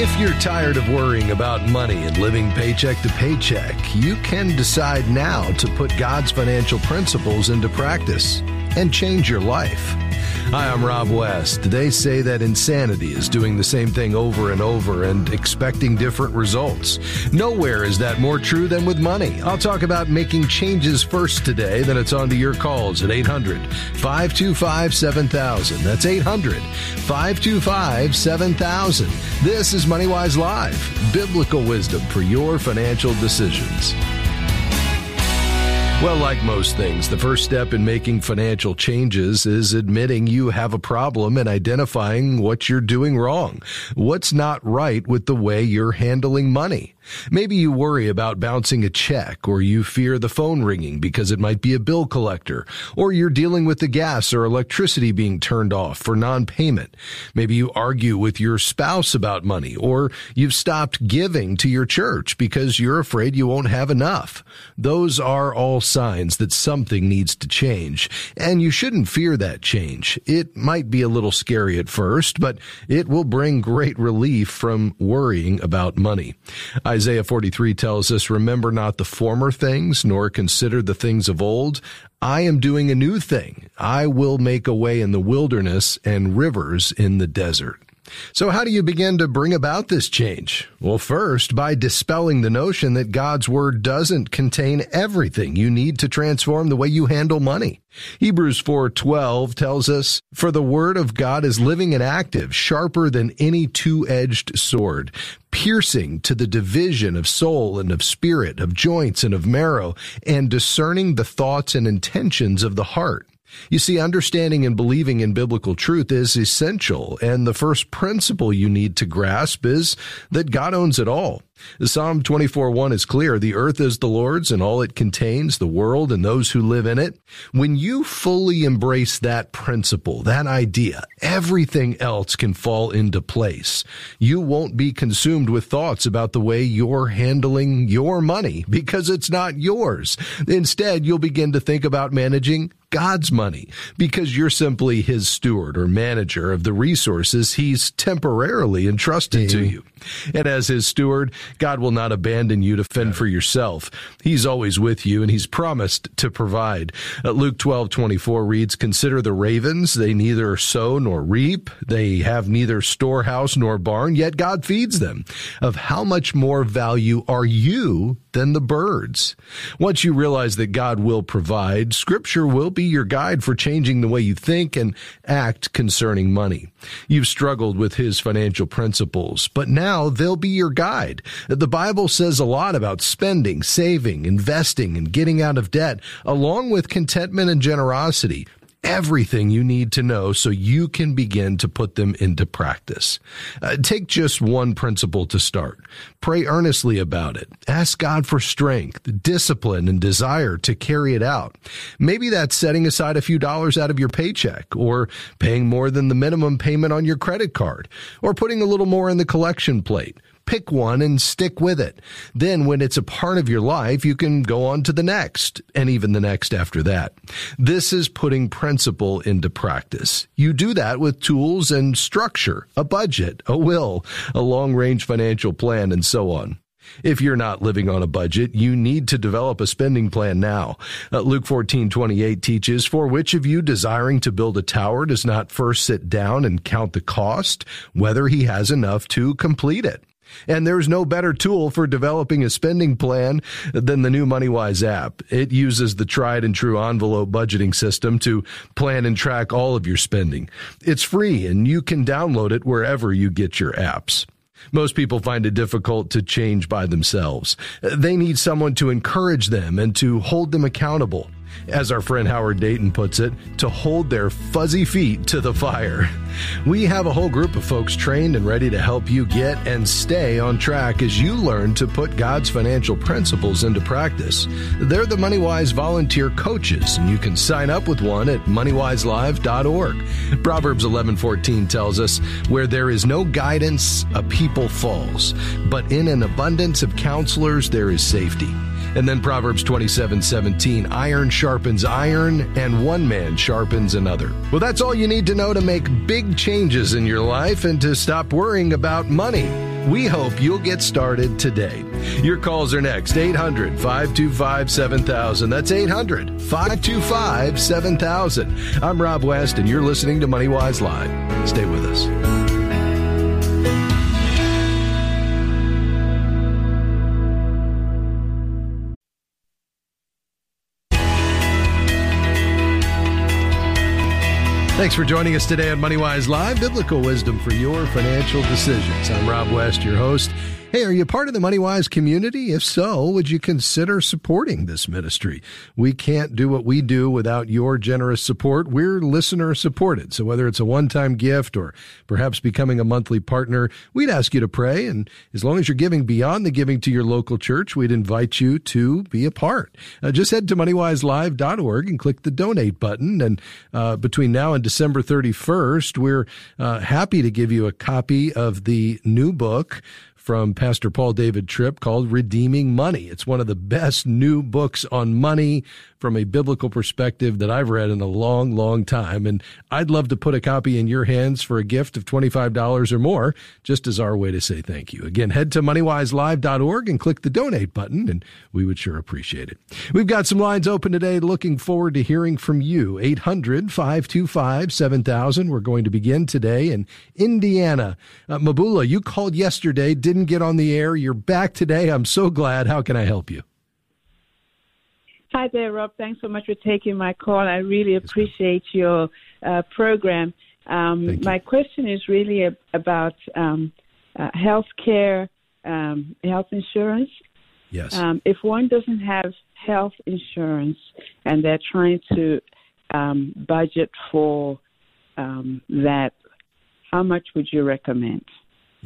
If you're tired of worrying about money and living paycheck to paycheck, you can decide now to put God's financial principles into practice and change your life. Hi, I'm Rob West. They say that insanity is doing the same thing over and over and expecting different results. Nowhere is that more true than with money. I'll talk about making changes first today, then it's on to your calls at 800 525 7000. That's 800 525 7000. This is MoneyWise Live, biblical wisdom for your financial decisions. Well, like most things, the first step in making financial changes is admitting you have a problem and identifying what you're doing wrong. What's not right with the way you're handling money? Maybe you worry about bouncing a check or you fear the phone ringing because it might be a bill collector or you're dealing with the gas or electricity being turned off for non-payment. Maybe you argue with your spouse about money or you've stopped giving to your church because you're afraid you won't have enough. Those are all signs that something needs to change and you shouldn't fear that change. It might be a little scary at first, but it will bring great relief from worrying about money. I Isaiah 43 tells us, Remember not the former things, nor consider the things of old. I am doing a new thing. I will make a way in the wilderness and rivers in the desert. So how do you begin to bring about this change? Well, first, by dispelling the notion that God's word doesn't contain everything you need to transform the way you handle money. Hebrews 4:12 tells us, "For the word of God is living and active, sharper than any two-edged sword, piercing to the division of soul and of spirit, of joints and of marrow, and discerning the thoughts and intentions of the heart." You see, understanding and believing in biblical truth is essential, and the first principle you need to grasp is that God owns it all. Psalm 24 1 is clear. The earth is the Lord's and all it contains, the world and those who live in it. When you fully embrace that principle, that idea, everything else can fall into place. You won't be consumed with thoughts about the way you're handling your money because it's not yours. Instead, you'll begin to think about managing God's money because you're simply his steward or manager of the resources he's temporarily entrusted mm-hmm. to you. And as his steward, God will not abandon you to fend for yourself. He's always with you and he's promised to provide. Uh, Luke 12, 24 reads, Consider the ravens. They neither sow nor reap. They have neither storehouse nor barn, yet God feeds them. Of how much more value are you than the birds? Once you realize that God will provide, scripture will be your guide for changing the way you think and act concerning money. You've struggled with his financial principles, but now they'll be your guide. The Bible says a lot about spending, saving, investing, and getting out of debt, along with contentment and generosity everything you need to know so you can begin to put them into practice. Uh, take just one principle to start. Pray earnestly about it. Ask God for strength, discipline, and desire to carry it out. Maybe that's setting aside a few dollars out of your paycheck, or paying more than the minimum payment on your credit card, or putting a little more in the collection plate pick one and stick with it. Then when it's a part of your life, you can go on to the next and even the next after that. This is putting principle into practice. You do that with tools and structure, a budget, a will, a long range financial plan, and so on. If you're not living on a budget, you need to develop a spending plan now. Uh, Luke 14, 28 teaches, For which of you desiring to build a tower does not first sit down and count the cost, whether he has enough to complete it? And there's no better tool for developing a spending plan than the new MoneyWise app. It uses the tried and true envelope budgeting system to plan and track all of your spending. It's free and you can download it wherever you get your apps. Most people find it difficult to change by themselves. They need someone to encourage them and to hold them accountable as our friend Howard Dayton puts it, to hold their fuzzy feet to the fire. We have a whole group of folks trained and ready to help you get and stay on track as you learn to put God's financial principles into practice. They're the MoneyWise volunteer coaches, and you can sign up with one at moneywiselive.org. Proverbs 11:14 tells us, "Where there is no guidance, a people falls, but in an abundance of counselors there is safety." And then Proverbs 27 17, iron sharpens iron, and one man sharpens another. Well, that's all you need to know to make big changes in your life and to stop worrying about money. We hope you'll get started today. Your calls are next 800 525 7000. That's 800 525 7000. I'm Rob West, and you're listening to MoneyWise Live. Stay with us. Thanks for joining us today on MoneyWise Live, biblical wisdom for your financial decisions. I'm Rob West, your host. Hey, are you part of the MoneyWise community? If so, would you consider supporting this ministry? We can't do what we do without your generous support. We're listener supported. So whether it's a one-time gift or perhaps becoming a monthly partner, we'd ask you to pray. And as long as you're giving beyond the giving to your local church, we'd invite you to be a part. Uh, just head to moneywiselive.org and click the donate button. And uh, between now and December 31st, we're uh, happy to give you a copy of the new book from Pastor Paul David Tripp called Redeeming Money. It's one of the best new books on money, from a biblical perspective that I've read in a long, long time. And I'd love to put a copy in your hands for a gift of $25 or more, just as our way to say thank you. Again, head to moneywiselive.org and click the donate button, and we would sure appreciate it. We've got some lines open today. Looking forward to hearing from you. 800 525 7000. We're going to begin today in Indiana. Uh, Mabula, you called yesterday, didn't get on the air. You're back today. I'm so glad. How can I help you? Hi there, Rob. Thanks so much for taking my call. I really appreciate your uh, program. Um, my question is really about um, uh, health care, um, health insurance. Yes. Um, if one doesn't have health insurance and they're trying to um, budget for um, that, how much would you recommend?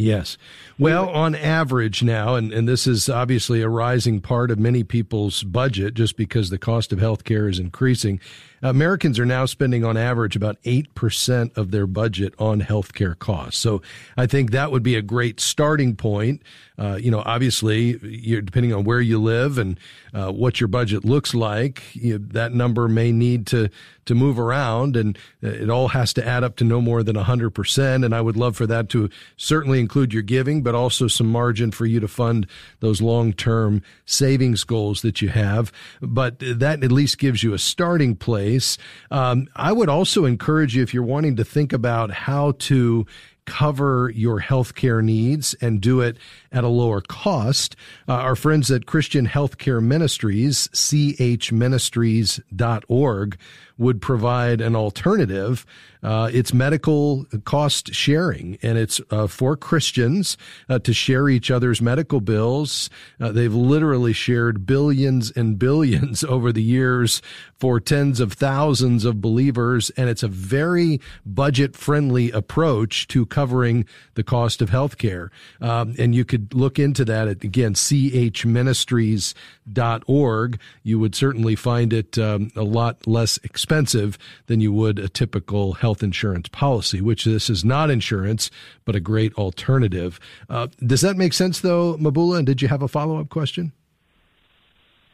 Yes. Well, on average now, and, and this is obviously a rising part of many people's budget just because the cost of health care is increasing. Americans are now spending on average about 8% of their budget on healthcare costs. So I think that would be a great starting point. Uh, you know, obviously, depending on where you live and uh, what your budget looks like, you that number may need to to move around, and uh, it all has to add up to no more than 100%. And I would love for that to certainly include your giving, but also some margin for you to fund those long term savings goals that you have. But that at least gives you a starting place place. Um, I would also encourage you if you're wanting to think about how to cover your healthcare needs and do it at a lower cost. Uh, our friends at Christian Healthcare Ministries, chministries.org, would provide an alternative. Uh, it's medical cost sharing, and it's uh, for Christians uh, to share each other's medical bills. Uh, they've literally shared billions and billions over the years for tens of thousands of believers, and it's a very budget friendly approach to covering the cost of healthcare. Um, and you could look into that at, again, chministries.org. You would certainly find it um, a lot less expensive than you would a typical health insurance policy, which this is not insurance, but a great alternative. Uh, does that make sense, though, Mabula? And did you have a follow up question?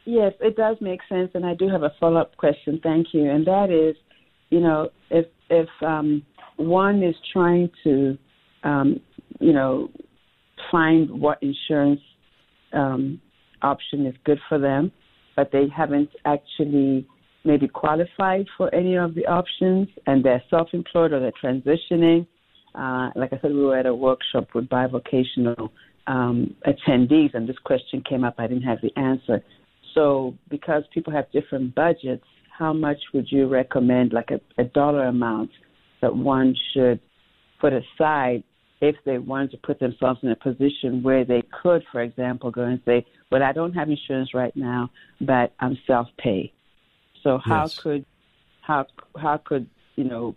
Yes, it does make sense, and I do have a follow up question. Thank you, and that is, you know, if if um, one is trying to, um, you know, find what insurance um, option is good for them, but they haven't actually maybe qualified for any of the options and they're self employed or they're transitioning. Uh, like I said, we were at a workshop with bivocational um, attendees, and this question came up. I didn't have the answer. So, because people have different budgets, how much would you recommend, like a, a dollar amount, that one should put aside if they wanted to put themselves in a position where they could, for example, go and say, Well, I don't have insurance right now, but I'm self pay. So how yes. could how how could you know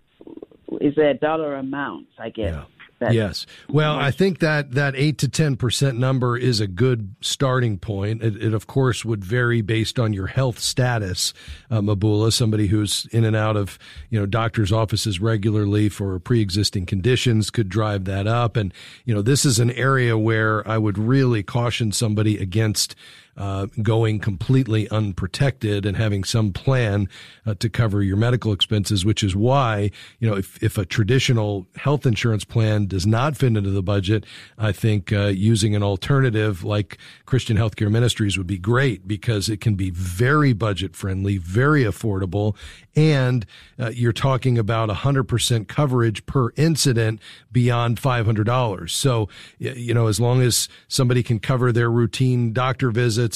is there a dollar amount? I guess. Yeah. Yes. Well, I think that that eight to ten percent number is a good starting point. It, it, of course would vary based on your health status, uh, Mabula. Somebody who's in and out of you know doctors' offices regularly for pre-existing conditions could drive that up. And you know this is an area where I would really caution somebody against uh, going completely unprotected and having some plan uh, to cover your medical expenses, which is why, you know, if, if a traditional health insurance plan does not fit into the budget, I think uh, using an alternative like Christian Healthcare Ministries would be great because it can be very budget friendly, very affordable, and uh, you're talking about 100% coverage per incident beyond $500. So, you know, as long as somebody can cover their routine doctor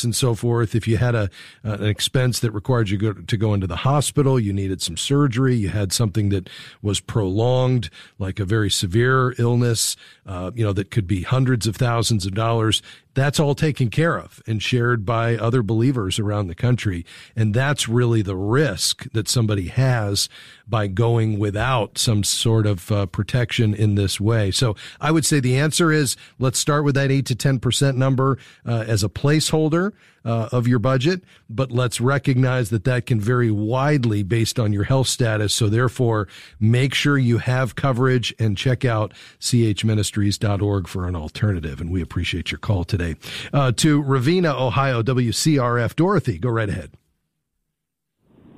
and so forth, if you had a an expense that required you go, to go into the hospital, you needed some surgery, you had something that was prolonged, like a very severe illness, uh, you know, that could be hundreds of thousands of dollars, that's all taken care of and shared by other believers around the country. And that's really the risk that somebody has by going without some sort of uh, protection in this way. So I would say the answer is let's start with that 8 to 10% number uh, as a placeholder uh, of your budget, but let's recognize that that can vary widely based on your health status. So therefore, make sure you have coverage and check out chministries.org for an alternative. And we appreciate your call today. Uh, to Ravenna, Ohio, WCRF. Dorothy, go right ahead.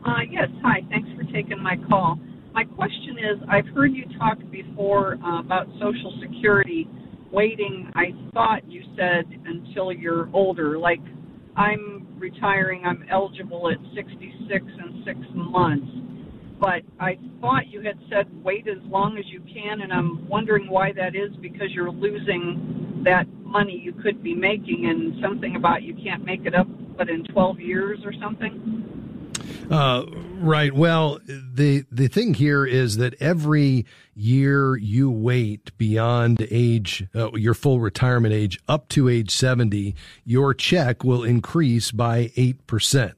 Uh, yes, hi. Thanks for taking my call. My question is I've heard you talk before uh, about Social Security waiting, I thought you said until you're older, like I'm retiring, I'm eligible at 66 and six months. But I thought you had said wait as long as you can, and I'm wondering why that is because you're losing that money you could be making, and something about you can't make it up but in 12 years or something. Uh, right. Well, the the thing here is that every year you wait beyond age, uh, your full retirement age, up to age seventy, your check will increase by eight percent.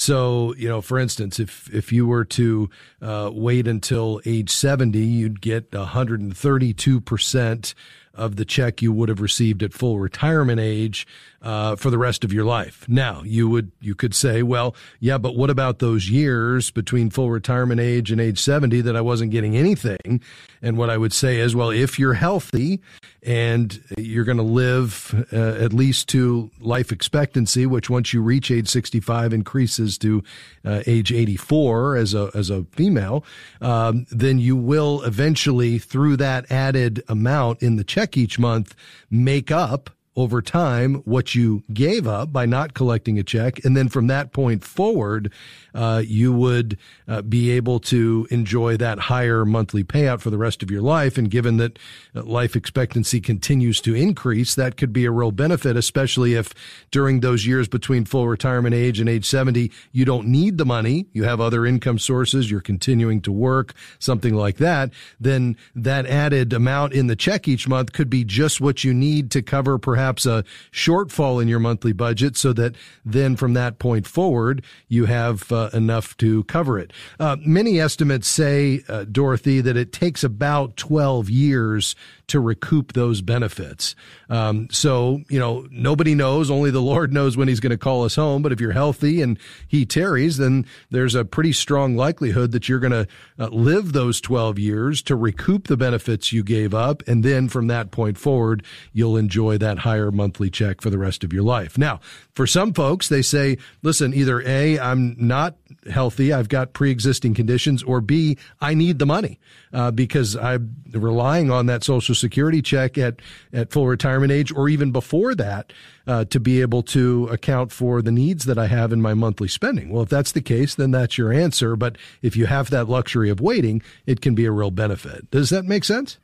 So, you know, for instance, if if you were to uh, wait until age 70, you'd get 132 percent of the check you would have received at full retirement age uh, for the rest of your life. Now, you would you could say, well, yeah, but what about those years between full retirement age and age 70 that I wasn't getting anything? And what I would say is, well, if you're healthy and you're going to live uh, at least to life expectancy, which once you reach age 65 increases to uh, age 84 as a as a female, um, then you will eventually, through that added amount in the check each month, make up over time what you gave up by not collecting a check. And then from that point forward, uh, you would uh, be able to enjoy that higher monthly payout for the rest of your life. And given that uh, life expectancy continues to increase, that could be a real benefit, especially if during those years between full retirement age and age 70, you don't need the money. You have other income sources. You're continuing to work, something like that. Then that added amount in the check each month could be just what you need to cover perhaps a shortfall in your monthly budget so that then from that point forward, you have uh, enough to cover it. Uh, many estimates say, uh, Dorothy, that it takes about 12 years to recoup those benefits. Um, so, you know, nobody knows, only the Lord knows when he's going to call us home. But if you're healthy and he tarries, then there's a pretty strong likelihood that you're going to uh, live those 12 years to recoup the benefits you gave up. And then from that point forward, you'll enjoy that higher monthly check for the rest of your life. Now, for some folks, they say, listen, either A, I'm not healthy, I've got pre existing conditions, or B, I need the money uh, because I'm relying on that Social Security check at, at full retirement age or even before that uh, to be able to account for the needs that I have in my monthly spending. Well, if that's the case, then that's your answer. But if you have that luxury of waiting, it can be a real benefit. Does that make sense?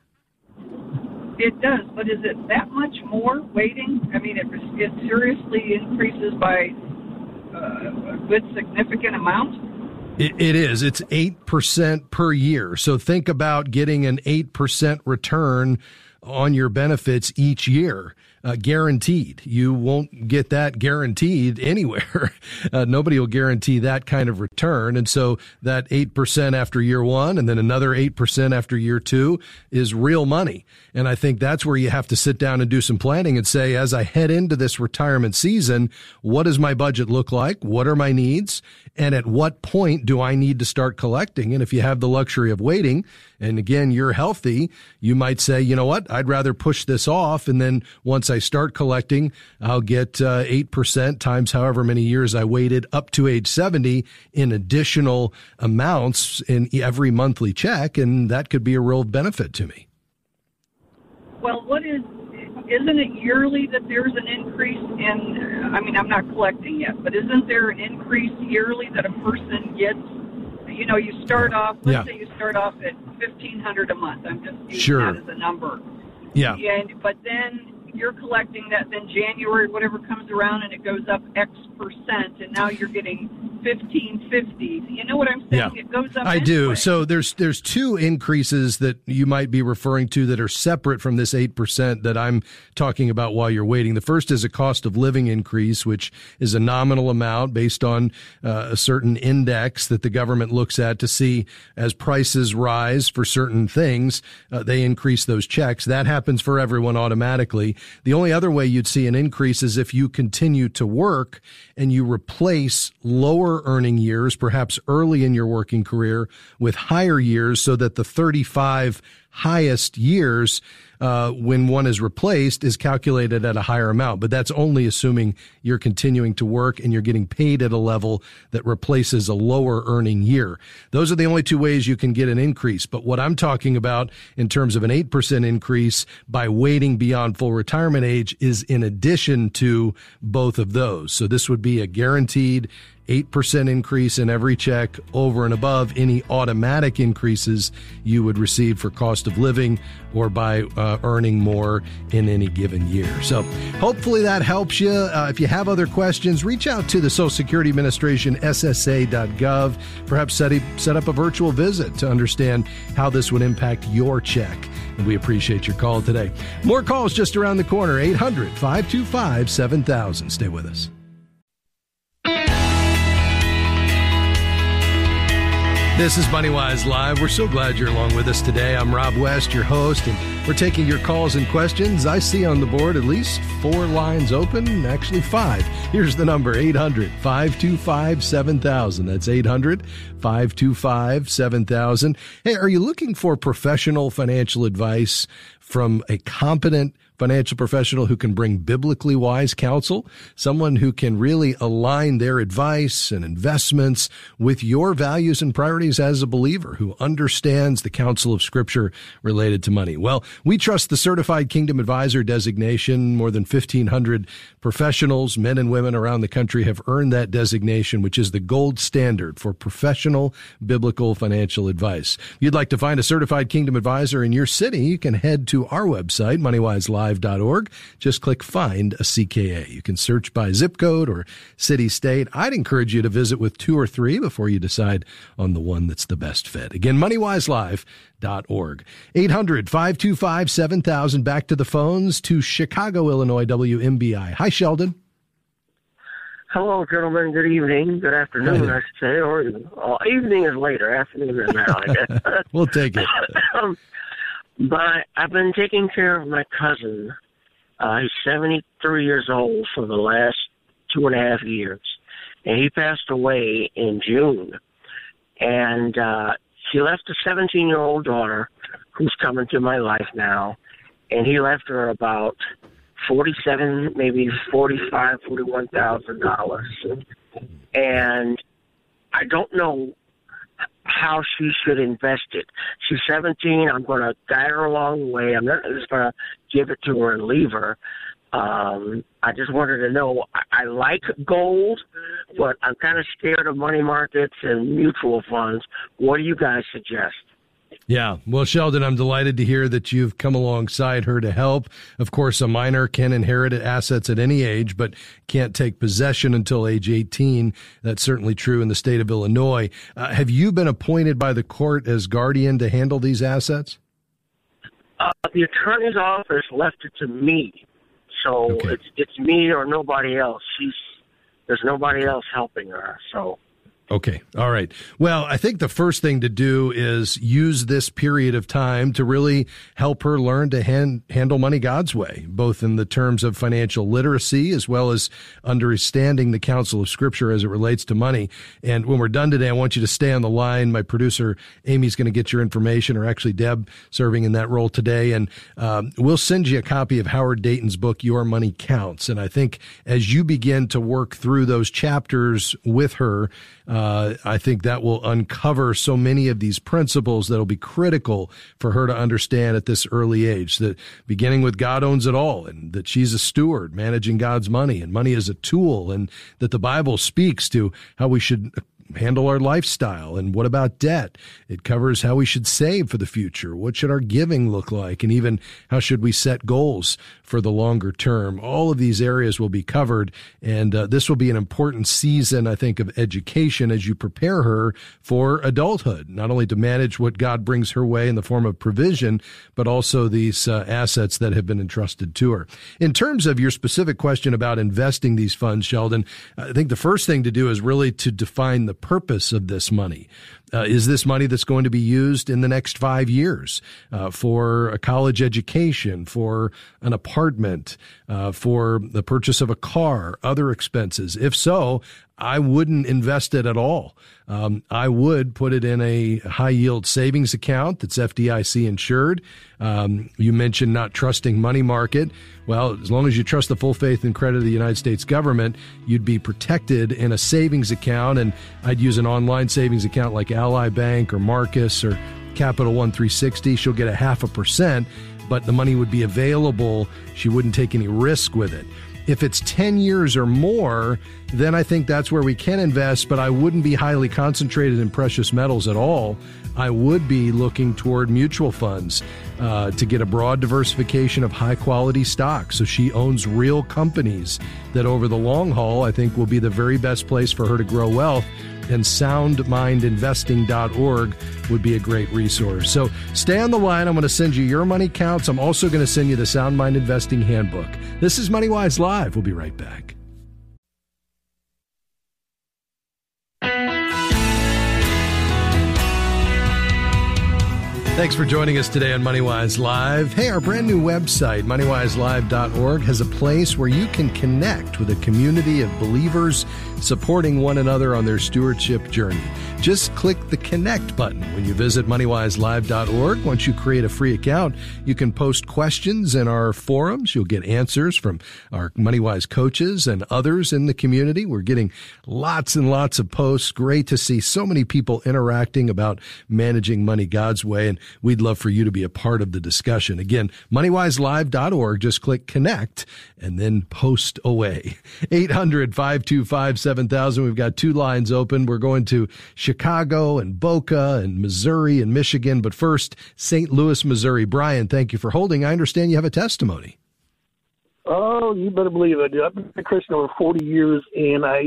It does, but is it that much more waiting? I mean, it, it seriously increases by uh, a good significant amount. It, it is. It's 8% per year. So think about getting an 8% return on your benefits each year uh, guaranteed. You won't get that guaranteed anywhere. Uh, nobody will guarantee that kind of return. And so that 8% after year one and then another 8% after year two is real money. And I think that's where you have to sit down and do some planning and say, as I head into this retirement season, what does my budget look like? What are my needs? And at what point do I need to start collecting? And if you have the luxury of waiting, and again, you're healthy, you might say, you know what? I'd rather push this off. And then once I I start collecting, I'll get uh, 8% times however many years I waited up to age 70 in additional amounts in every monthly check. And that could be a real benefit to me. Well, what is, isn't it yearly that there's an increase in, I mean, I'm not collecting yet, but isn't there an increase yearly that a person gets? You know, you start off, let's yeah. say you start off at 1500 a month. I'm just using sure. that as a number. Yeah. And, but then you're collecting that, then January, whatever comes around, and it goes up X percent, and now you're getting fifteen fifty. You know what I'm saying? Yeah. It goes up. I anyway. do. So there's there's two increases that you might be referring to that are separate from this eight percent that I'm talking about while you're waiting. The first is a cost of living increase, which is a nominal amount based on uh, a certain index that the government looks at to see as prices rise for certain things, uh, they increase those checks. That happens for everyone automatically. The only other way you'd see an increase is if you continue to work and you replace lower earning years, perhaps early in your working career, with higher years so that the 35 highest years uh, when one is replaced is calculated at a higher amount. But that's only assuming you're continuing to work and you're getting paid at a level that replaces a lower earning year. Those are the only two ways you can get an increase. But what I'm talking about in terms of an 8% increase by waiting beyond full retirement age is in addition to both of those. So this would be a guaranteed 8% increase in every check over and above any automatic increases you would receive for cost of living or by uh, earning more in any given year. So hopefully that helps you. Uh, if you have other questions, reach out to the Social Security Administration, SSA.gov. Perhaps set, set up a virtual visit to understand how this would impact your check. And we appreciate your call today. More calls just around the corner, 800 525 7000. Stay with us. This is MoneyWise Live. We're so glad you're along with us today. I'm Rob West, your host, and we're taking your calls and questions. I see on the board at least four lines open, actually five. Here's the number 800 525 7000. That's 800 525 7000. Hey, are you looking for professional financial advice from a competent financial professional who can bring biblically wise counsel, someone who can really align their advice and investments with your values and priorities as a believer who understands the counsel of scripture related to money. Well, we trust the certified kingdom advisor designation. More than 1500 professionals, men and women around the country have earned that designation, which is the gold standard for professional biblical financial advice. If you'd like to find a certified kingdom advisor in your city, you can head to our website, MoneyWise Live live.org. Just click find a CKA. You can search by zip code or city state. I'd encourage you to visit with two or three before you decide on the one that's the best fit. Again, moneywiselive.org. 800 525 7000. Back to the phones to Chicago, Illinois, WMBI. Hi, Sheldon. Hello, gentlemen. Good evening. Good afternoon, I should say. Or oh, evening is later. Afternoon is now, I guess. we'll take it. um, but I've been taking care of my cousin. Uh, he's 73 years old for the last two and a half years. And he passed away in June. And uh, he left a 17 year old daughter who's come into my life now. And he left her about 47, maybe 45, 41,000 dollars. And I don't know how she should invest it. She's 17. I'm going to guide her along the way. I'm not just going to give it to her and leave her. Um, I just wanted to know. I, I like gold, but I'm kind of scared of money markets and mutual funds. What do you guys suggest? Yeah. Well, Sheldon, I'm delighted to hear that you've come alongside her to help. Of course, a minor can inherit assets at any age, but can't take possession until age 18. That's certainly true in the state of Illinois. Uh, have you been appointed by the court as guardian to handle these assets? Uh, the attorney's office left it to me. So okay. it's it's me or nobody else. She's there's nobody else helping her. So Okay. All right. Well, I think the first thing to do is use this period of time to really help her learn to hand, handle money God's way, both in the terms of financial literacy as well as understanding the counsel of scripture as it relates to money. And when we're done today, I want you to stay on the line. My producer, Amy's going to get your information, or actually Deb serving in that role today. And um, we'll send you a copy of Howard Dayton's book, Your Money Counts. And I think as you begin to work through those chapters with her, uh, I think that will uncover so many of these principles that'll be critical for her to understand at this early age. That beginning with God owns it all, and that she's a steward managing God's money, and money is a tool, and that the Bible speaks to how we should handle our lifestyle. And what about debt? It covers how we should save for the future. What should our giving look like? And even how should we set goals for the longer term? All of these areas will be covered. And uh, this will be an important season, I think, of education as you prepare her for adulthood, not only to manage what God brings her way in the form of provision, but also these uh, assets that have been entrusted to her. In terms of your specific question about investing these funds, Sheldon, I think the first thing to do is really to define the purpose of this money. Uh, is this money that's going to be used in the next five years uh, for a college education, for an apartment, uh, for the purchase of a car, other expenses? If so, I wouldn't invest it at all. Um, I would put it in a high yield savings account that's FDIC insured. Um, you mentioned not trusting money market. Well, as long as you trust the full faith and credit of the United States government, you'd be protected in a savings account. And I'd use an online savings account like Ally Bank or Marcus or Capital One 360. She'll get a half a percent, but the money would be available. She wouldn't take any risk with it. If it's 10 years or more, then I think that's where we can invest, but I wouldn't be highly concentrated in precious metals at all. I would be looking toward mutual funds uh, to get a broad diversification of high quality stocks. So she owns real companies that over the long haul, I think will be the very best place for her to grow wealth and soundmindinvesting.org would be a great resource. So stay on the line. I'm going to send you your money counts. I'm also going to send you the Sound Mind Investing Handbook. This is MoneyWise Live. We'll be right back. Thanks for joining us today on MoneyWise Live. Hey, our brand new website, moneywiselive.org, has a place where you can connect with a community of believers supporting one another on their stewardship journey. Just click the connect button when you visit moneywiselive.org. Once you create a free account, you can post questions in our forums. You'll get answers from our MoneyWise coaches and others in the community. We're getting lots and lots of posts. Great to see so many people interacting about managing money God's way. And we'd love for you to be a part of the discussion. Again, moneywiselive.org. Just click connect and then post away. 800 525 7000. We've got two lines open. We're going to Chicago and Boca and Missouri and Michigan. But first, St. Louis, Missouri. Brian, thank you for holding. I understand you have a testimony. Oh, you better believe it. I've been a Christian over 40 years, and I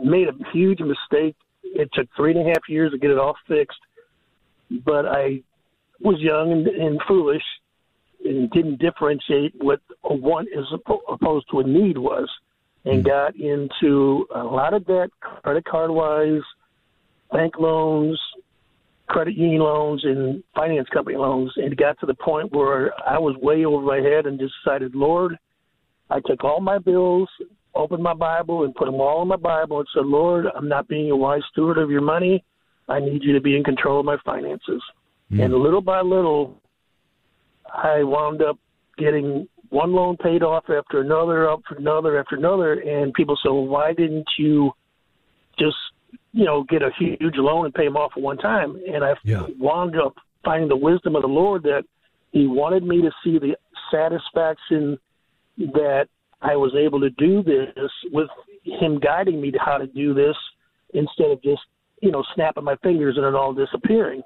made a huge mistake. It took three and a half years to get it all fixed, but I was young and, and foolish and didn't differentiate what a want is opposed to a need was, and mm. got into a lot of debt, credit card wise, bank loans, credit union loans, and finance company loans, and got to the point where I was way over my head and just decided, Lord, I took all my bills, opened my Bible, and put them all in my Bible, and said, Lord, I'm not being a wise steward of your money. I need you to be in control of my finances. Mm. And little by little, I wound up getting one loan paid off after another, after another, after another. And people said, well, why didn't you just, you know, get a huge loan and pay them off at one time? And I yeah. wound up finding the wisdom of the Lord that He wanted me to see the satisfaction that I was able to do this with Him guiding me to how to do this instead of just, you know, snapping my fingers and it all disappearing.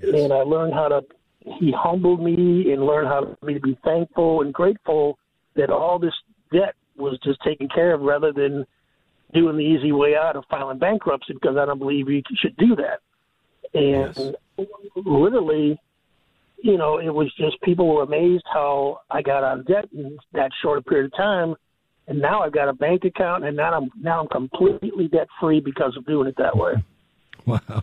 Yes. And I learned how to, he humbled me and learned how to, me to be thankful and grateful that all this debt was just taken care of rather than doing the easy way out of filing bankruptcy because I don't believe you should do that. And yes. literally, you know, it was just people were amazed how I got out of debt in that short period of time. and now I've got a bank account, and now I'm now I'm completely debt free because of doing it that way. Wow.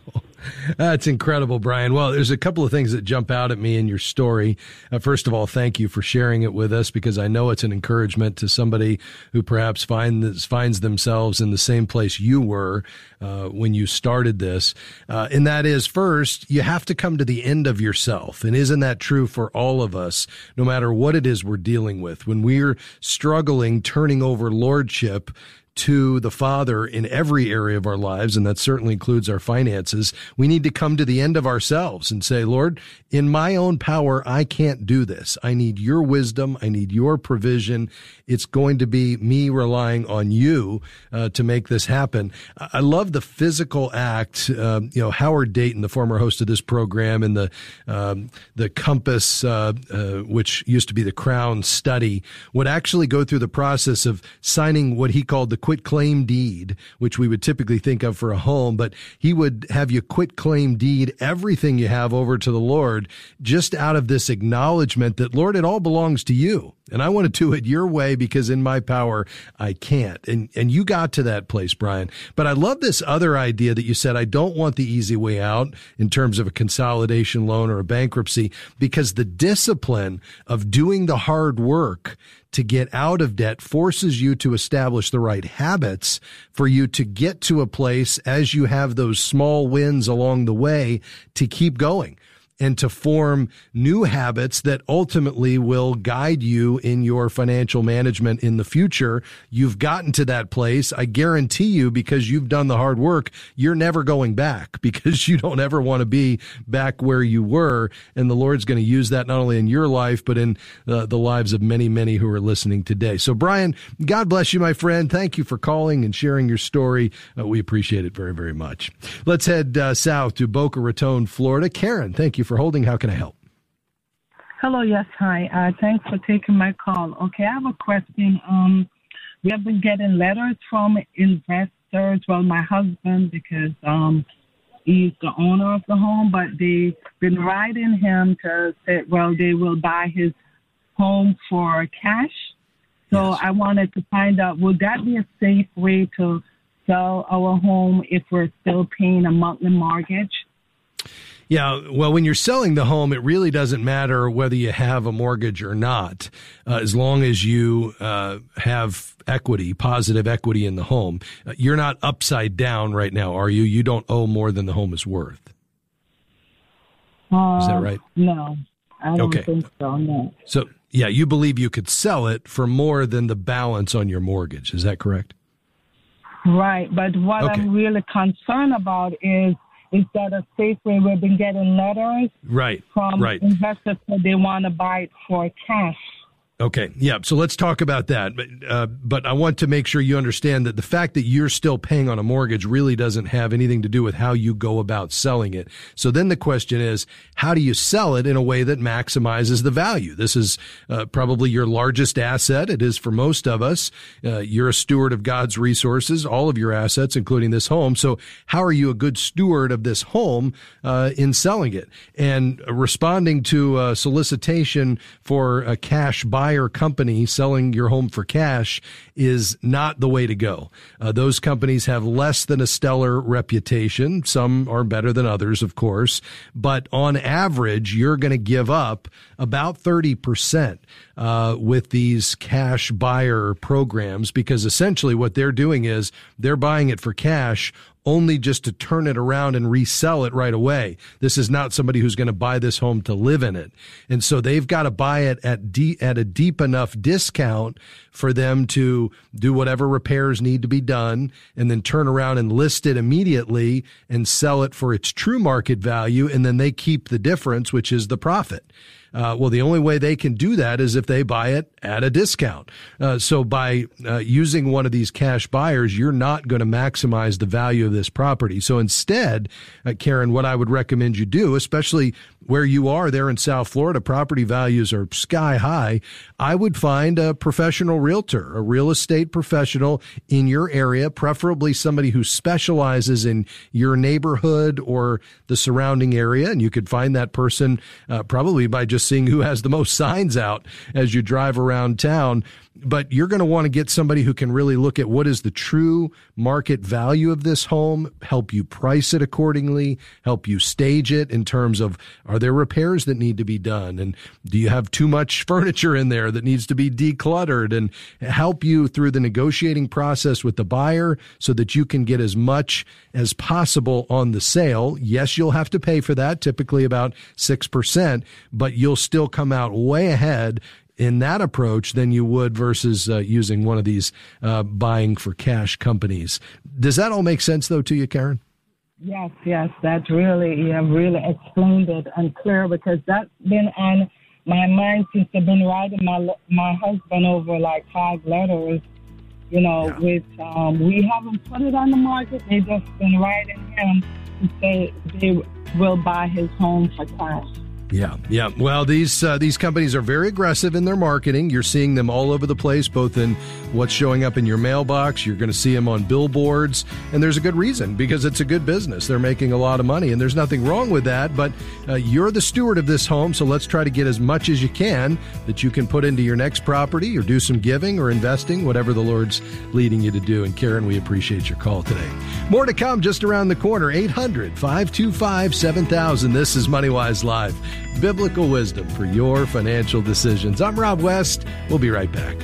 That's incredible, Brian. Well, there's a couple of things that jump out at me in your story. Uh, first of all, thank you for sharing it with us because I know it's an encouragement to somebody who perhaps finds finds themselves in the same place you were uh, when you started this. Uh, and that is, first, you have to come to the end of yourself. And isn't that true for all of us, no matter what it is we're dealing with? When we're struggling turning over lordship to the Father in every area of our lives, and that certainly includes our finances, we need to come to the end of ourselves and say, Lord, in my own power, I can't do this. I need your wisdom. I need your provision. It's going to be me relying on you uh, to make this happen. I love the physical act. Uh, you know, Howard Dayton, the former host of this program, and the um, the Compass, uh, uh which used to be the Crown Study, would actually go through the process of signing what he called the quit claim deed, which we would typically think of for a home, but he would have you quit claim deed everything you have over to the Lord just out of this acknowledgement that, Lord, it all belongs to you. And I want to do it your way because in my power, I can't. And, and you got to that place, Brian. But I love this other idea that you said, I don't want the easy way out in terms of a consolidation loan or a bankruptcy because the discipline of doing the hard work to get out of debt forces you to establish the right habits for you to get to a place as you have those small wins along the way to keep going and to form new habits that ultimately will guide you in your financial management in the future. You've gotten to that place. I guarantee you, because you've done the hard work, you're never going back because you don't ever want to be back where you were. And the Lord's going to use that not only in your life, but in uh, the lives of many, many who are listening today. So, Brian, God bless you, my friend. Thank you for calling and sharing your story. Uh, we appreciate it very, very much. Let's head uh, south to Boca Raton, Florida. Karen, thank you for holding. How can I help? Hello, yes, hi. Uh, thanks for taking my call. Okay, I have a question. Um, we have been getting letters from investors. Well, my husband, because um, he's the owner of the home, but they've been writing him to say, well, they will buy his home for cash. So yes. I wanted to find out, would that be a safe way to sell our home if we're still paying a monthly mortgage? Yeah, well, when you're selling the home, it really doesn't matter whether you have a mortgage or not, uh, as long as you uh, have equity, positive equity in the home. Uh, you're not upside down right now, are you? You don't owe more than the home is worth. Uh, is that right? No, I don't okay. think so. No. So, yeah, you believe you could sell it for more than the balance on your mortgage. Is that correct? Right, but what okay. I'm really concerned about is is that a safe way? We've been getting letters right, from right. investors that they want to buy it for cash. Okay, yeah. So let's talk about that. But uh, but I want to make sure you understand that the fact that you're still paying on a mortgage really doesn't have anything to do with how you go about selling it. So then the question is, how do you sell it in a way that maximizes the value? This is uh, probably your largest asset. It is for most of us. Uh, you're a steward of God's resources, all of your assets, including this home. So how are you a good steward of this home uh, in selling it and responding to a solicitation for a cash buy? Company selling your home for cash is not the way to go. Uh, those companies have less than a stellar reputation. Some are better than others, of course, but on average, you're going to give up about 30% uh, with these cash buyer programs because essentially what they're doing is they're buying it for cash only just to turn it around and resell it right away. This is not somebody who's going to buy this home to live in it. And so they've got to buy it at de- at a deep enough discount for them to do whatever repairs need to be done and then turn around and list it immediately and sell it for its true market value. And then they keep the difference, which is the profit. Uh, well, the only way they can do that is if they buy it at a discount. Uh, so by uh, using one of these cash buyers, you're not going to maximize the value of this property. So instead, uh, Karen, what I would recommend you do, especially where you are there in South Florida, property values are sky high. I would find a professional realtor, a real estate professional in your area, preferably somebody who specializes in your neighborhood or the surrounding area. And you could find that person uh, probably by just seeing who has the most signs out as you drive around town but you're going to want to get somebody who can really look at what is the true market value of this home, help you price it accordingly, help you stage it in terms of are there repairs that need to be done and do you have too much furniture in there that needs to be decluttered and help you through the negotiating process with the buyer so that you can get as much as possible on the sale. Yes, you'll have to pay for that, typically about 6%, but you'll still come out way ahead in that approach than you would versus uh, using one of these uh, buying for cash companies. Does that all make sense though to you, Karen? Yes, yes, that's really you have really explained it and clear because that's been on my mind since I've been writing my my husband over like five letters. You know, yeah. which um, we haven't put it on the market. They just been writing him to say they will buy his home for cash. Yeah, yeah. Well, these uh, these companies are very aggressive in their marketing. You're seeing them all over the place, both in what's showing up in your mailbox. You're going to see them on billboards, and there's a good reason because it's a good business. They're making a lot of money, and there's nothing wrong with that. But uh, you're the steward of this home, so let's try to get as much as you can that you can put into your next property, or do some giving or investing, whatever the Lord's leading you to do. And Karen, we appreciate your call today. More to come just around the corner. 800 525 7000. This is MoneyWise Live biblical wisdom for your financial decisions. I'm Rob West. We'll be right back.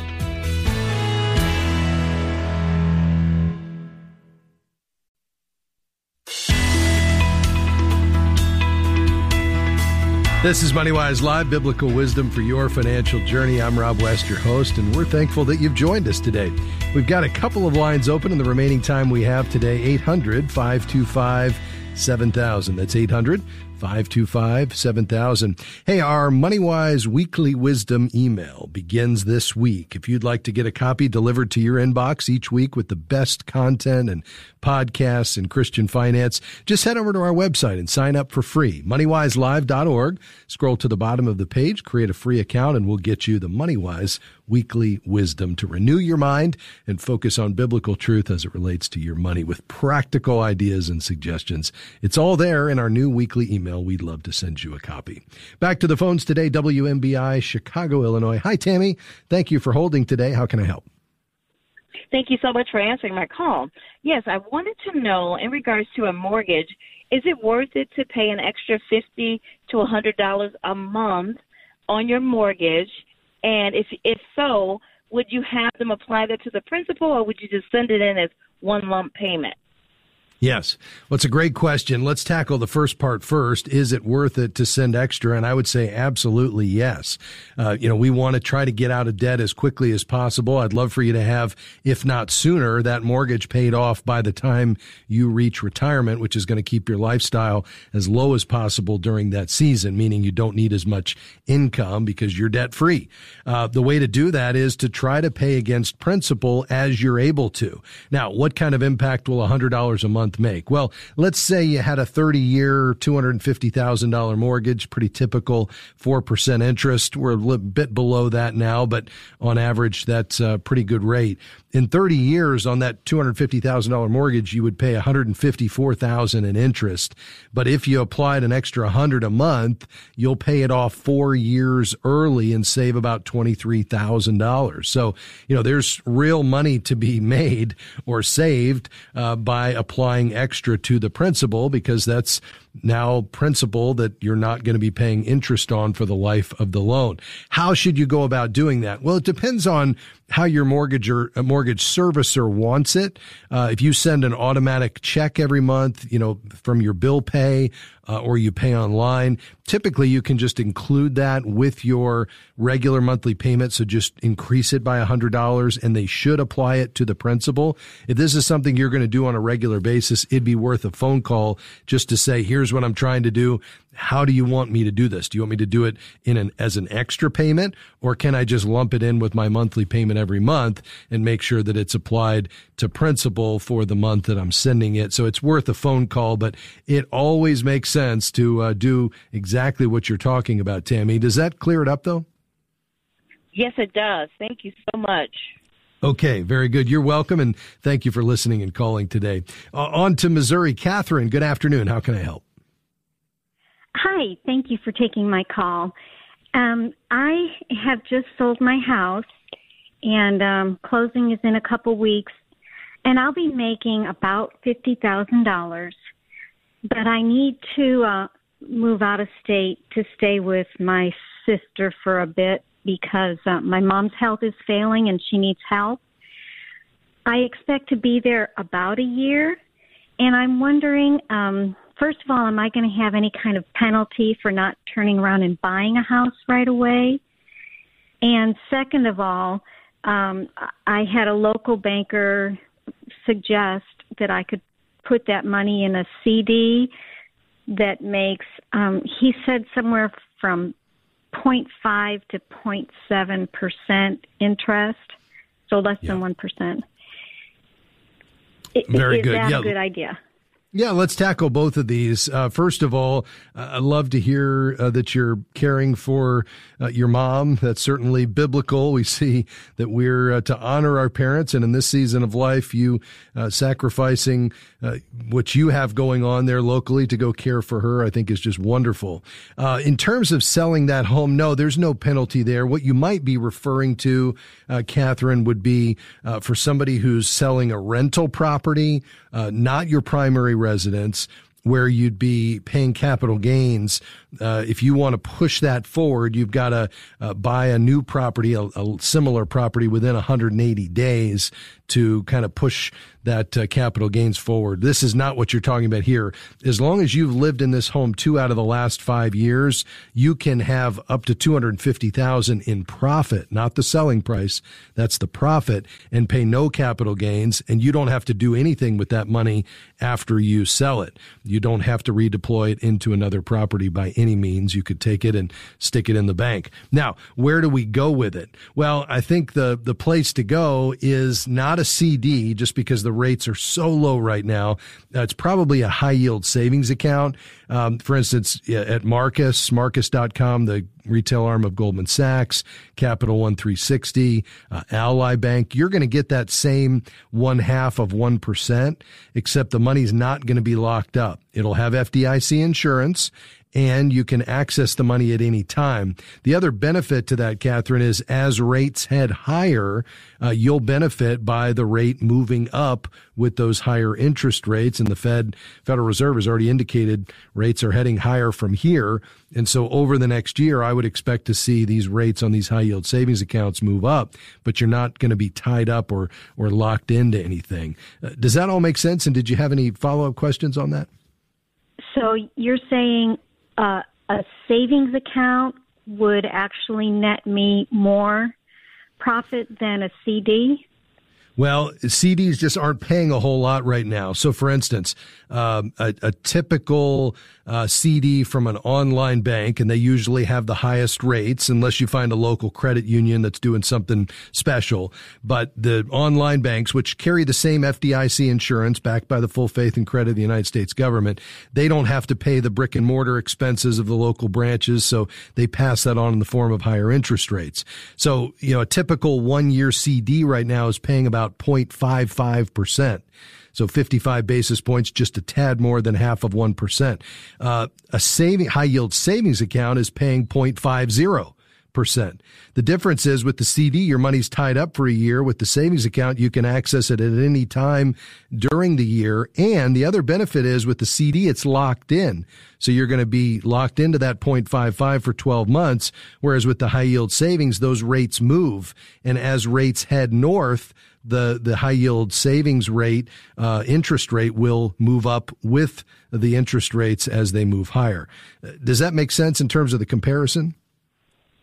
This is MoneyWise Live, biblical wisdom for your financial journey. I'm Rob West, your host, and we're thankful that you've joined us today. We've got a couple of lines open in the remaining time we have today 800 525 7000. That's 800 525 7000. Hey, our MoneyWise weekly wisdom email begins this week. If you'd like to get a copy delivered to your inbox each week with the best content and podcasts in Christian finance, just head over to our website and sign up for free. MoneyWiseLive.org. Scroll to the bottom of the page, create a free account, and we'll get you the MoneyWise weekly wisdom to renew your mind and focus on biblical truth as it relates to your money with practical ideas and suggestions. It's all there in our new weekly email. We'd love to send you a copy. Back to the phones today, WMBI, Chicago, Illinois. Hi, Tammy. Thank you for holding today. How can I help? Thank you so much for answering my call. Yes, I wanted to know in regards to a mortgage, is it worth it to pay an extra fifty to a hundred dollars a month on your mortgage and if if so, would you have them apply that to the principal, or would you just send it in as one lump payment? Yes. Well, it's a great question. Let's tackle the first part first. Is it worth it to send extra? And I would say absolutely yes. Uh, you know, we want to try to get out of debt as quickly as possible. I'd love for you to have, if not sooner, that mortgage paid off by the time you reach retirement, which is going to keep your lifestyle as low as possible during that season, meaning you don't need as much income because you're debt free. Uh, the way to do that is to try to pay against principal as you're able to. Now, what kind of impact will $100 a month month make? Well, let's say you had a 30 year, $250,000 mortgage, pretty typical 4% interest. We're a bit below that now, but on average, that's a pretty good rate in 30 years on that $250,000 mortgage, you would pay $154,000 in interest. But if you applied an extra 100 a month, you'll pay it off four years early and save about $23,000. So, you know, there's real money to be made or saved uh, by applying extra to the principal because that's now principal that you're not going to be paying interest on for the life of the loan. How should you go about doing that? Well, it depends on how your mortgage or uh, mortgage servicer wants it. Uh, if you send an automatic check every month, you know, from your bill pay, uh, or you pay online. Typically, you can just include that with your regular monthly payment. So just increase it by $100 and they should apply it to the principal. If this is something you're going to do on a regular basis, it'd be worth a phone call just to say, here's what I'm trying to do. How do you want me to do this? Do you want me to do it in an, as an extra payment or can I just lump it in with my monthly payment every month and make sure that it's applied to principal for the month that I'm sending it? So it's worth a phone call, but it always makes sense to uh, do exactly what you're talking about, Tammy. Does that clear it up though? Yes, it does. Thank you so much. Okay, very good. You're welcome, and thank you for listening and calling today. Uh, on to Missouri. Catherine, good afternoon. How can I help? Hi, thank you for taking my call. Um, I have just sold my house, and um, closing is in a couple weeks, and I'll be making about fifty thousand dollars. But I need to uh, move out of state to stay with my sister for a bit because uh, my mom's health is failing and she needs help. I expect to be there about a year, and I'm wondering. Um, first of all, am I going to have any kind of penalty for not turning around and buying a house right away? And second of all, um, I had a local banker suggest that I could put that money in a CD that makes, um, he said somewhere from 0.5 to 0.7 percent interest, so less yeah. than one percent. Very is good. that yeah. a good idea? Yeah, let's tackle both of these. Uh, first of all, uh, I love to hear uh, that you're caring for uh, your mom. That's certainly biblical. We see that we're uh, to honor our parents, and in this season of life, you uh, sacrificing what you have going on there locally to go care for her, I think is just wonderful. in terms of selling that home, no, there's no penalty there. What you might be referring to, Catherine, would be for somebody who's selling a rental property, not your primary residence where you'd be paying capital gains. Uh, if you want to push that forward, you've got to uh, buy a new property, a, a, similar property within 180 days to kind of push that uh, capital gains forward. This is not what you're talking about here. As long as you've lived in this home two out of the last five years, you can have up to 250,000 in profit, not the selling price. That's the profit and pay no capital gains. And you don't have to do anything with that money after you sell it. You don't have to redeploy it into another property by any means. You could take it and stick it in the bank. Now, where do we go with it? Well, I think the, the place to go is not a CD just because the rates are so low right now. Uh, it's probably a high yield savings account. Um, for instance, at Marcus, Marcus.com, the retail arm of Goldman Sachs, Capital One 360, uh, Ally Bank, you're going to get that same one half of 1%, except the money's not going to be locked up. It'll have FDIC insurance and you can access the money at any time. The other benefit to that, Catherine, is as rates head higher, uh, you'll benefit by the rate moving up with those higher interest rates. And the Fed, Federal Reserve has already indicated rates are heading higher from here. And so over the next year, I would expect to see these rates on these high yield savings accounts move up, but you're not going to be tied up or, or locked into anything. Uh, does that all make sense? And did you have any follow up questions on that? So you're saying uh, a savings account would actually net me more profit than a CD? Well, CDs just aren't paying a whole lot right now. So, for instance, um, a, a, typical uh, CD from an online bank, and they usually have the highest rates, unless you find a local credit union that's doing something special. But the online banks, which carry the same FDIC insurance backed by the full faith and credit of the United States government, they don't have to pay the brick and mortar expenses of the local branches, so they pass that on in the form of higher interest rates. So, you know, a typical one year CD right now is paying about about 0.55%. So 55 basis points, just a tad more than half of 1%. Uh, a saving, high yield savings account is paying 0.50 percent. The difference is with the CD, your money's tied up for a year. With the savings account, you can access it at any time during the year. And the other benefit is with the CD, it's locked in. So you're going to be locked into that 0.55 for 12 months. Whereas with the high yield savings, those rates move. And as rates head north, the, the high yield savings rate, uh, interest rate will move up with the interest rates as they move higher. Does that make sense in terms of the comparison?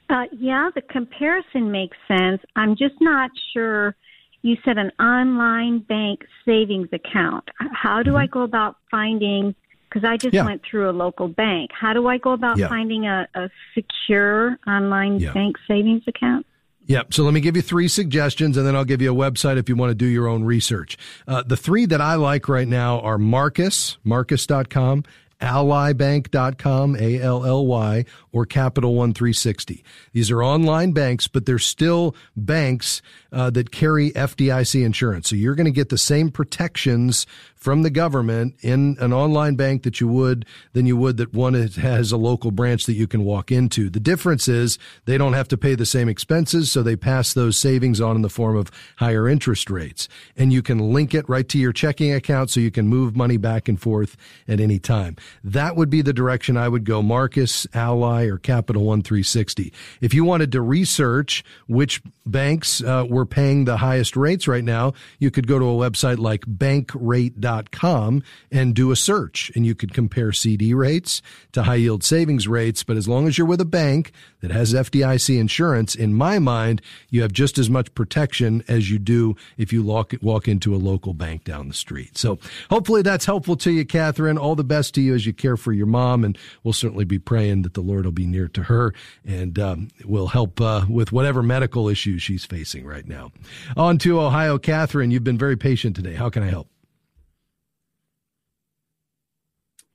Uh, yeah, the comparison makes sense. I'm just not sure. You said an online bank savings account. How do mm-hmm. I go about finding? Because I just yeah. went through a local bank. How do I go about yeah. finding a, a, secure online yeah. bank savings account? Yep. So let me give you three suggestions and then I'll give you a website if you want to do your own research. Uh, the three that I like right now are Marcus, marcus.com, allybank.com, A-L-L-Y, or Capital One 360. These are online banks, but they're still banks uh, that carry FDIC insurance. So you're going to get the same protections from the government in an online bank that you would than you would that one that has a local branch that you can walk into. The difference is they don't have to pay the same expenses, so they pass those savings on in the form of higher interest rates. And you can link it right to your checking account so you can move money back and forth at any time. That would be the direction I would go. Marcus, Ally, or Capital One 360. If you wanted to research which banks uh, were paying the highest rates right now, you could go to a website like bankrate.com and do a search and you could compare CD rates to high yield savings rates. But as long as you're with a bank that has FDIC insurance, in my mind, you have just as much protection as you do if you walk, walk into a local bank down the street. So hopefully that's helpful to you, Catherine. All the best to you as you care for your mom. And we'll certainly be praying that the Lord will be near to her and um, will help uh, with whatever medical issues she's facing right now. On to Ohio, Catherine. You've been very patient today. How can I help?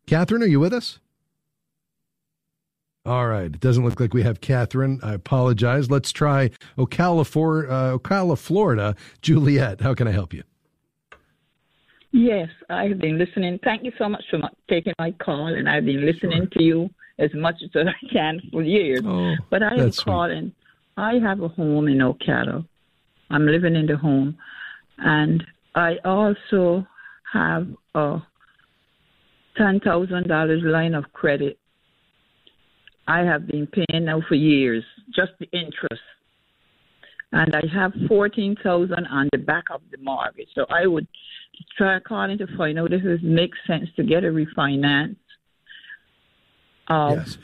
Catherine, are you with us? All right. It doesn't look like we have Catherine. I apologize. Let's try Ocala, for, uh, Ocala, Florida. Juliet, how can I help you? Yes, I've been listening. Thank you so much for taking my call, and I've been listening sure. to you as much as I can for years. Oh, but I am calling. I have a home in Ocala. I'm living in the home, and I also have a $10,000 line of credit. I have been paying now for years, just the interest. And I have 14000 on the back of the mortgage. So I would try calling to find out if it makes sense to get a refinance. Um, yes.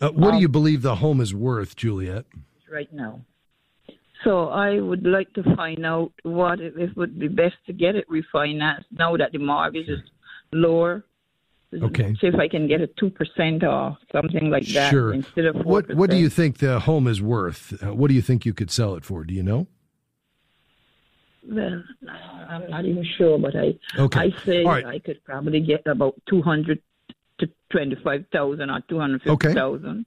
Uh, what um, do you believe the home is worth, Juliet? Right now. So I would like to find out what it, it would be best to get it refinanced now that the mortgage is lower Okay. See if I can get a two percent or something like that sure. instead of 4%. What What do you think the home is worth? Uh, what do you think you could sell it for? Do you know? Well, I'm not even sure, but I okay. I say right. I could probably get about two hundred to twenty five thousand or two hundred fifty thousand.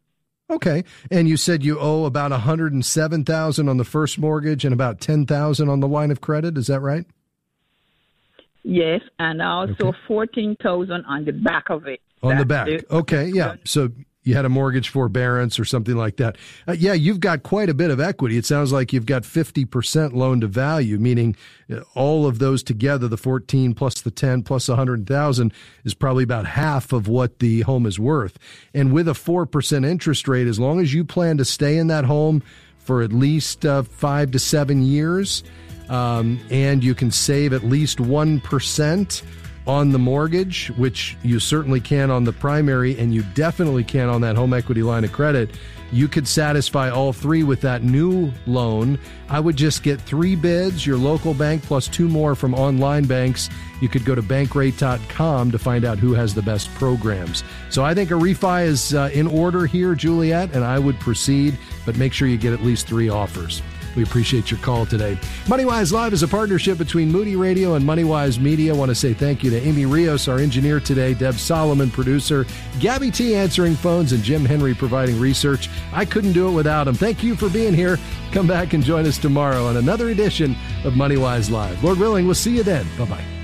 Okay. okay, and you said you owe about one hundred and seven thousand on the first mortgage and about ten thousand on the line of credit. Is that right? Yes, and also okay. fourteen thousand on the back of it. On the back. It. Okay, yeah. So you had a mortgage forbearance or something like that. Uh, yeah, you've got quite a bit of equity. It sounds like you've got 50% loan to value, meaning uh, all of those together, the 14 plus the 10 plus 100,000 is probably about half of what the home is worth. And with a 4% interest rate, as long as you plan to stay in that home for at least uh, five to seven years, um, and you can save at least 1% on the mortgage, which you certainly can on the primary, and you definitely can on that home equity line of credit. You could satisfy all three with that new loan. I would just get three bids, your local bank plus two more from online banks. You could go to bankrate.com to find out who has the best programs. So I think a refi is uh, in order here, Juliet, and I would proceed, but make sure you get at least three offers. We appreciate your call today. MoneyWise Live is a partnership between Moody Radio and MoneyWise Media. I want to say thank you to Amy Rios, our engineer today, Deb Solomon, producer, Gabby T answering phones, and Jim Henry providing research. I couldn't do it without him. Thank you for being here. Come back and join us tomorrow on another edition of MoneyWise Live. Lord willing, we'll see you then. Bye bye.